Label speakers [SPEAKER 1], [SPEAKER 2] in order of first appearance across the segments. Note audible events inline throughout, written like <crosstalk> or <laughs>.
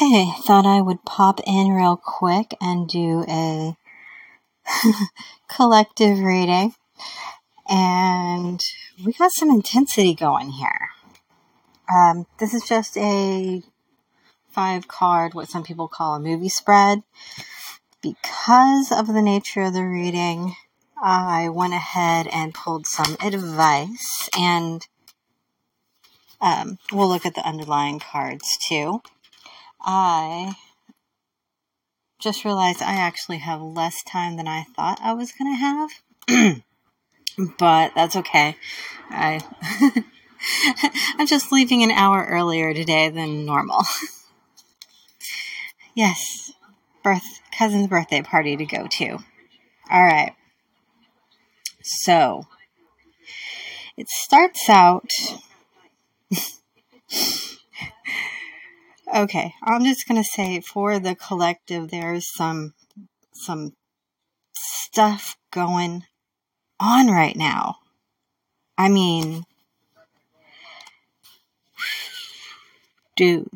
[SPEAKER 1] Hey, thought I would pop in real quick and do a <laughs> collective reading. And we got some intensity going here. Um, this is just a five card, what some people call a movie spread. Because of the nature of the reading, I went ahead and pulled some advice, and um, we'll look at the underlying cards too. I just realized I actually have less time than I thought I was going to have. <clears throat> but that's okay. I <laughs> I'm just leaving an hour earlier today than normal. <laughs> yes, birth cousin's birthday party to go to. All right. So, it starts out <laughs> Okay, I'm just gonna say for the collective, there's some some stuff going on right now. I mean, dude,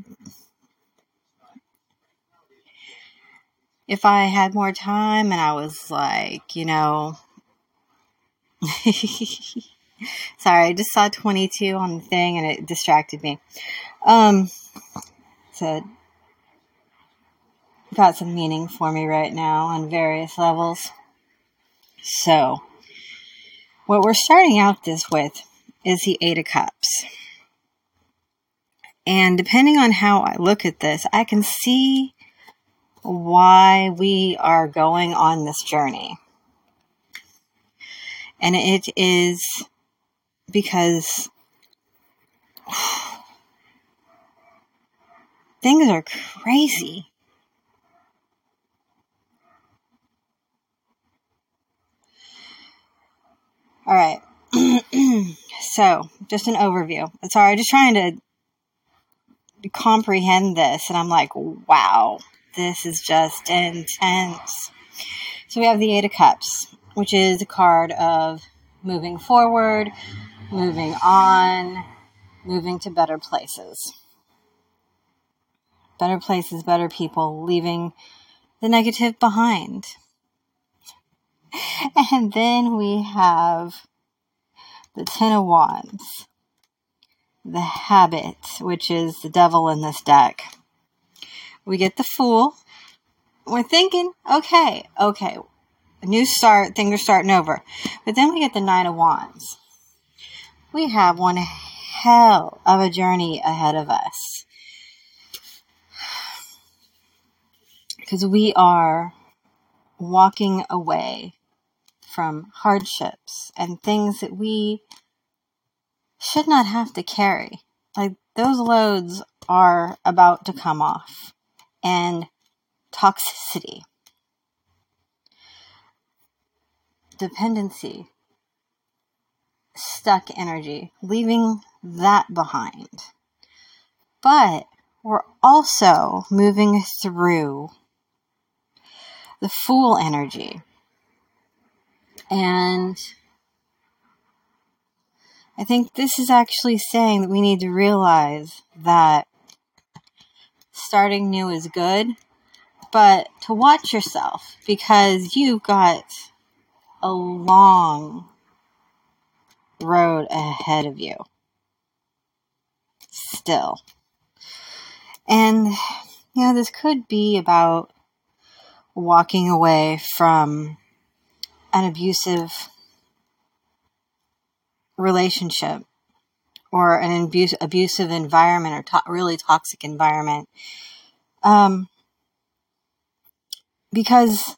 [SPEAKER 1] if I had more time and I was like, you know, <laughs> sorry, I just saw 22 on the thing and it distracted me. Um, said got some meaning for me right now on various levels. So, what we're starting out this with is the Eight of Cups. And depending on how I look at this, I can see why we are going on this journey. And it is because Things are crazy. All right. <clears throat> so, just an overview. Sorry, just trying to comprehend this, and I'm like, wow, this is just intense. So, we have the Eight of Cups, which is a card of moving forward, moving on, moving to better places better places, better people, leaving the negative behind. <laughs> And then we have the Ten of Wands, the Habit, which is the devil in this deck. We get the Fool. We're thinking, okay, okay, a new start, things are starting over. But then we get the Nine of Wands. We have one hell of a journey ahead of us. Because we are walking away from hardships and things that we should not have to carry. Like those loads are about to come off. And toxicity, dependency, stuck energy, leaving that behind. But we're also moving through the fool energy. And I think this is actually saying that we need to realize that starting new is good, but to watch yourself because you've got a long road ahead of you. Still. And, you know, this could be about walking away from an abusive relationship or an abuse, abusive environment or to- really toxic environment. Um, because,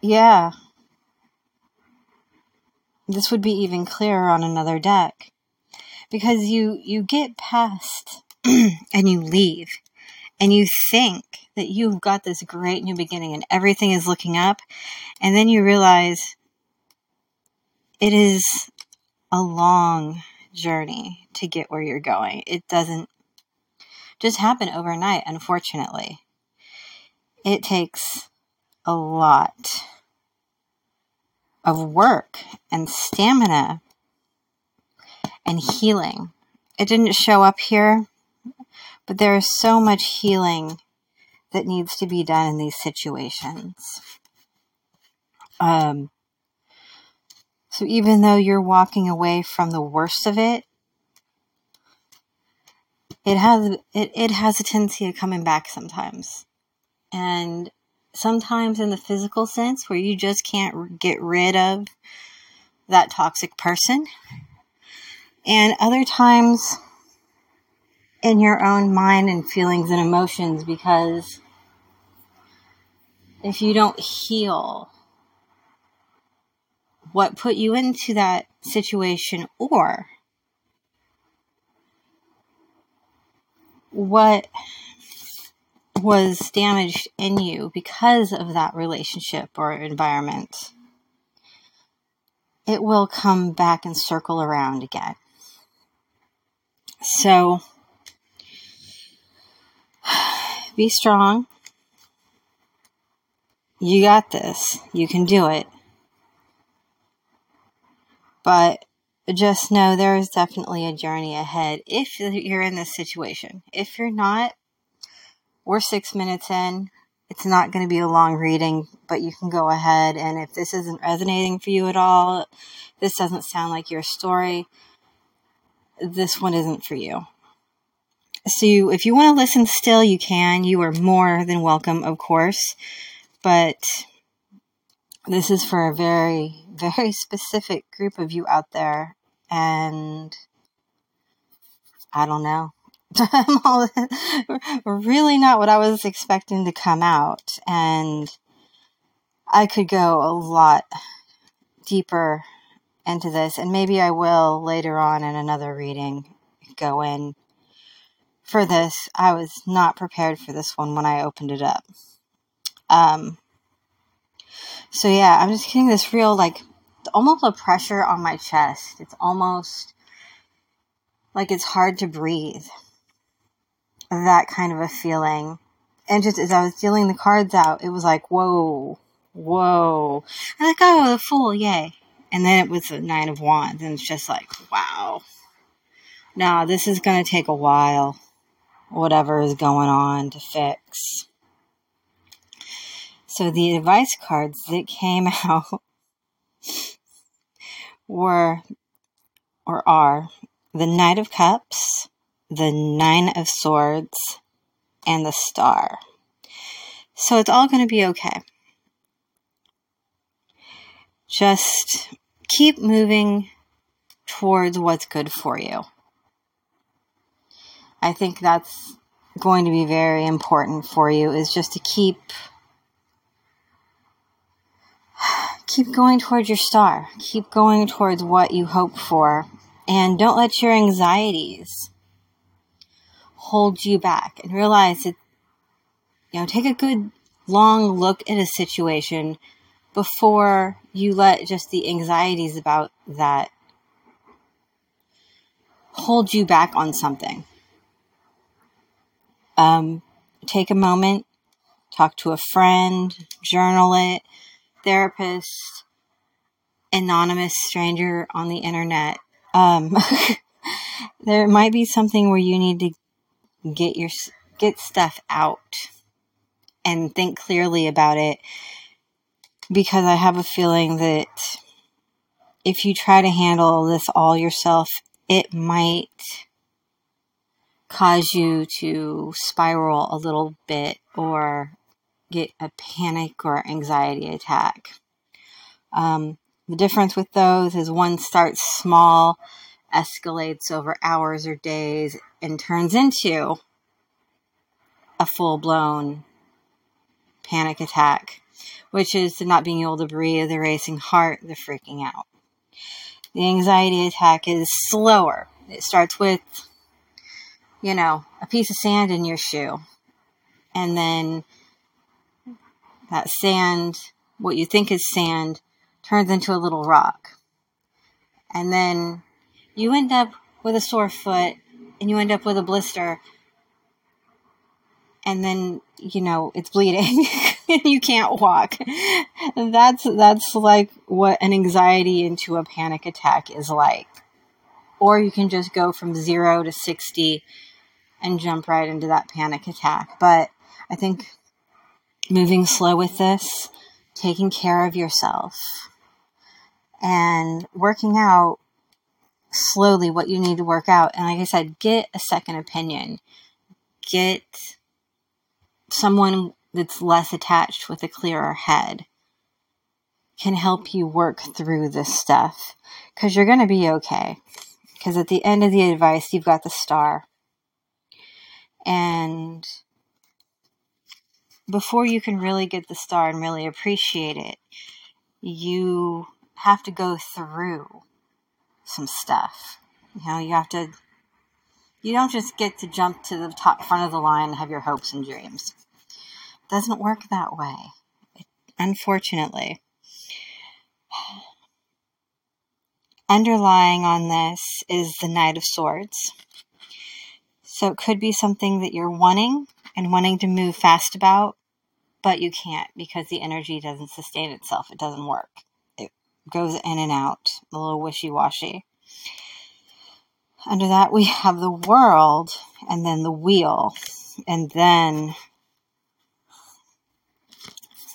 [SPEAKER 1] yeah, this would be even clearer on another deck. Because you, you get past <clears throat> and you leave and you think that you've got this great new beginning and everything is looking up, and then you realize it is a long journey to get where you're going. It doesn't just happen overnight, unfortunately. It takes a lot of work and stamina and healing it didn't show up here, but there is so much healing that needs to be done in these situations. Um, so even though you're walking away from the worst of it, it has it, it has a tendency of coming back sometimes. And sometimes in the physical sense where you just can't get rid of that toxic person. And other times in your own mind and feelings and emotions because if you don't heal what put you into that situation or what was damaged in you because of that relationship or environment, it will come back and circle around again. So, be strong. You got this. You can do it. But just know there is definitely a journey ahead if you're in this situation. If you're not, we're six minutes in. It's not going to be a long reading, but you can go ahead. And if this isn't resonating for you at all, this doesn't sound like your story, this one isn't for you. So, if you want to listen still, you can. You are more than welcome, of course. But this is for a very, <laughs> very specific group of you out there. And I don't know. <laughs> <laughs> really not what I was expecting to come out. And I could go a lot deeper into this, and maybe I will later on in another reading go in for this. I was not prepared for this one when I opened it up. Um, so yeah, I'm just getting this real, like, almost a pressure on my chest. It's almost like it's hard to breathe that kind of a feeling. And just as I was dealing the cards out, it was like, whoa, whoa. I'm like, oh, the fool, yay. And then it was the Nine of Wands, and it's just like, wow. Now, this is to take a while, whatever is going on to fix. So, the advice cards that came <laughs> out were, or are, the Knight of Cups, the Nine of Swords, and the Star. So it's all going to be okay. Just keep moving towards what's good for you. I think that's going to be very important for you is just to keep keep going towards your star. Keep going towards what you hope for and don't let your anxieties hold you back and realize that, you know, take a good long look at a situation before you let just the anxieties about that hold you back on something. Um, take a moment, talk to a friend, journal it, therapist, anonymous stranger on the internet. Um, <laughs> there might be something where you need to get your get stuff out and think clearly about it because I have a feeling that if you try to handle this all yourself, it might cause you to spiral a little bit or get a panic or anxiety attack. Um, the difference with those is one starts small escalates over hours or days and turns into a full blown panic attack, which is the not being able to breathe, the racing heart, the freaking out. The anxiety attack is slower. It starts with, you know, a piece of sand in your shoe. And then that sand, what you think is sand, turns into a little rock. And then you end up with a sore foot and you end up with a blister and then you know it's bleeding and <laughs> you can't walk that's that's like what an anxiety into a panic attack is like or you can just go from zero to 60 and jump right into that panic attack. But I think moving slow with this, taking care of yourself, and working out slowly what you need to work out. And like I said, get a second opinion. Get someone that's less attached with a clearer head can help you work through this stuff because you're going to be okay. Because at the end of the advice, you've got the star. And before you can really get the star and really appreciate it, you have to go through some stuff. You know, you have to, you don't just get to jump to the top front of the line and have your hopes and dreams. It doesn't work that way, unfortunately. Underlying on this is the Knight of Swords. So it could be something that you're wanting and wanting to move fast about, but you can't because the energy doesn't sustain itself. It doesn't work. It goes in and out, a little wishy washy. Under that, we have the world and then the wheel. And then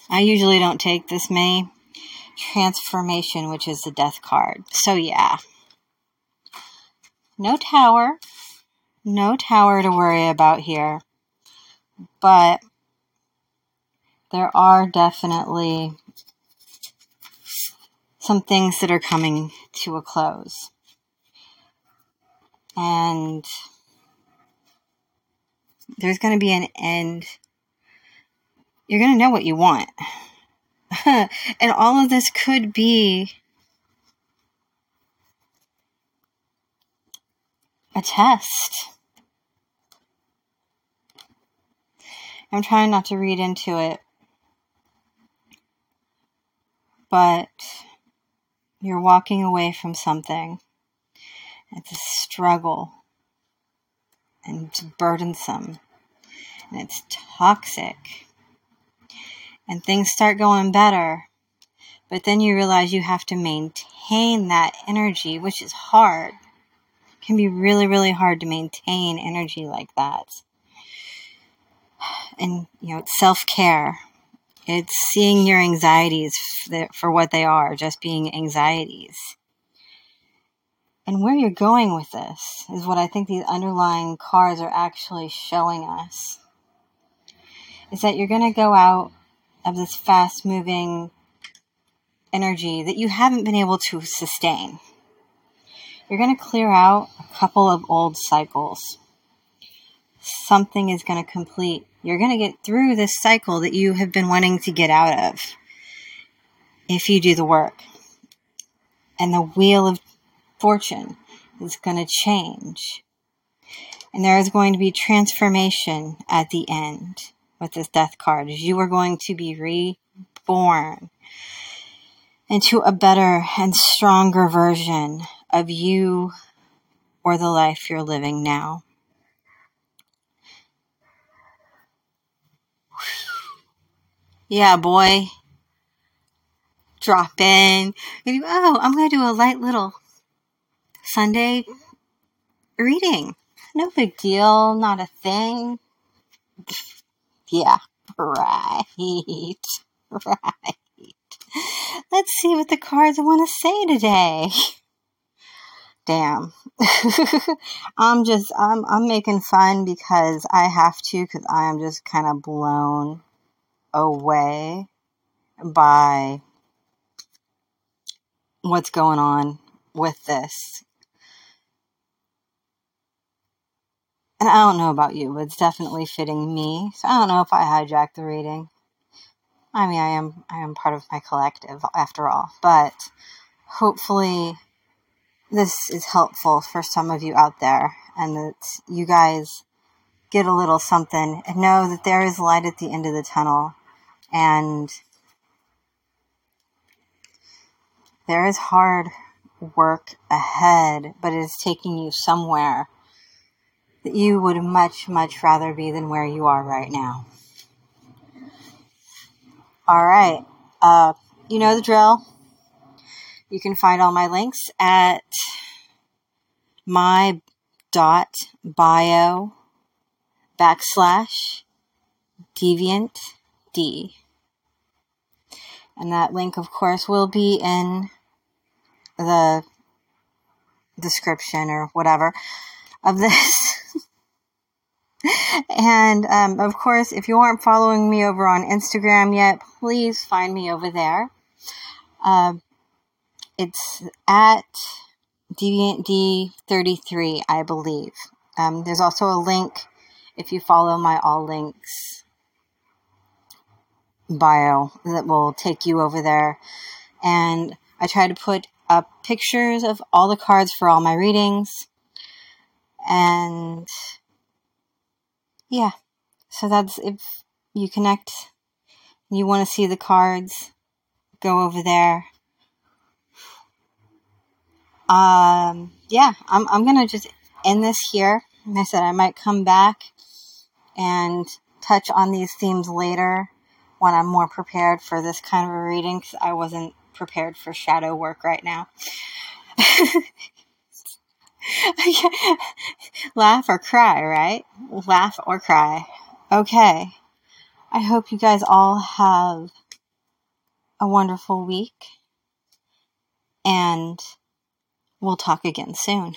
[SPEAKER 1] I usually don't take this many. Transformation, which is the death card. So, yeah. No tower. No tower to worry about here but there are definitely some things that are coming to a close. And there's going to be an end. You're going to know what you want. <laughs> and all of this could be a test. I'm trying not to read into it. But you're walking away from something. It's a struggle. And it's burdensome. And it's toxic. And things start going better. But then you realize you have to maintain that energy, which is hard. It can be really, really hard to maintain energy like that and you know it's self-care it's seeing your anxieties for what they are just being anxieties and where you're going with this is what i think these underlying cards are actually showing us is that you're going to go out of this fast moving energy that you haven't been able to sustain you're going to clear out a couple of old cycles something is going to complete you're going to get through this cycle that you have been wanting to get out of if you do the work. And the wheel of fortune is going to change. And there is going to be transformation at the end with this death card. You are going to be reborn into a better and stronger version of you or the life you're living now. Yeah, boy. Drop in. Oh, I'm going to do a light little Sunday reading. No big deal. Not a thing. Yeah, right. <laughs> Right. Let's see what the cards want to say today. Damn. <laughs> I'm just I'm I'm making fun because I have to cuz I am just kind of blown away by what's going on with this. And I don't know about you, but it's definitely fitting me. So I don't know if I hijacked the reading. I mean, I am I am part of my collective after all, but hopefully this is helpful for some of you out there and that you guys get a little something and know that there is light at the end of the tunnel and there is hard work ahead, but it is taking you somewhere that you would much, much rather be than where you are right now. All right. Uh, you know the drill. You can find all my links at my dot bio backslash deviant d. And that link, of course, will be in the description or whatever of this. <laughs> and um, of course, if you aren't following me over on Instagram yet, please find me over there. Uh, it's at DeviantD33, I believe. Um, there's also a link if you follow my all links bio that will take you over there. And I try to put up pictures of all the cards for all my readings. And yeah, so that's if you connect, you want to see the cards, go over there. Um, yeah, I'm, I'm gonna just end this here. And I said I might come back and touch on these themes later when I'm more prepared for this kind of a reading because I wasn't prepared for shadow work right now. <laughs> <laughs> Laugh or cry, right? Laugh or cry. Okay. I hope you guys all have a wonderful week and we'll talk again soon.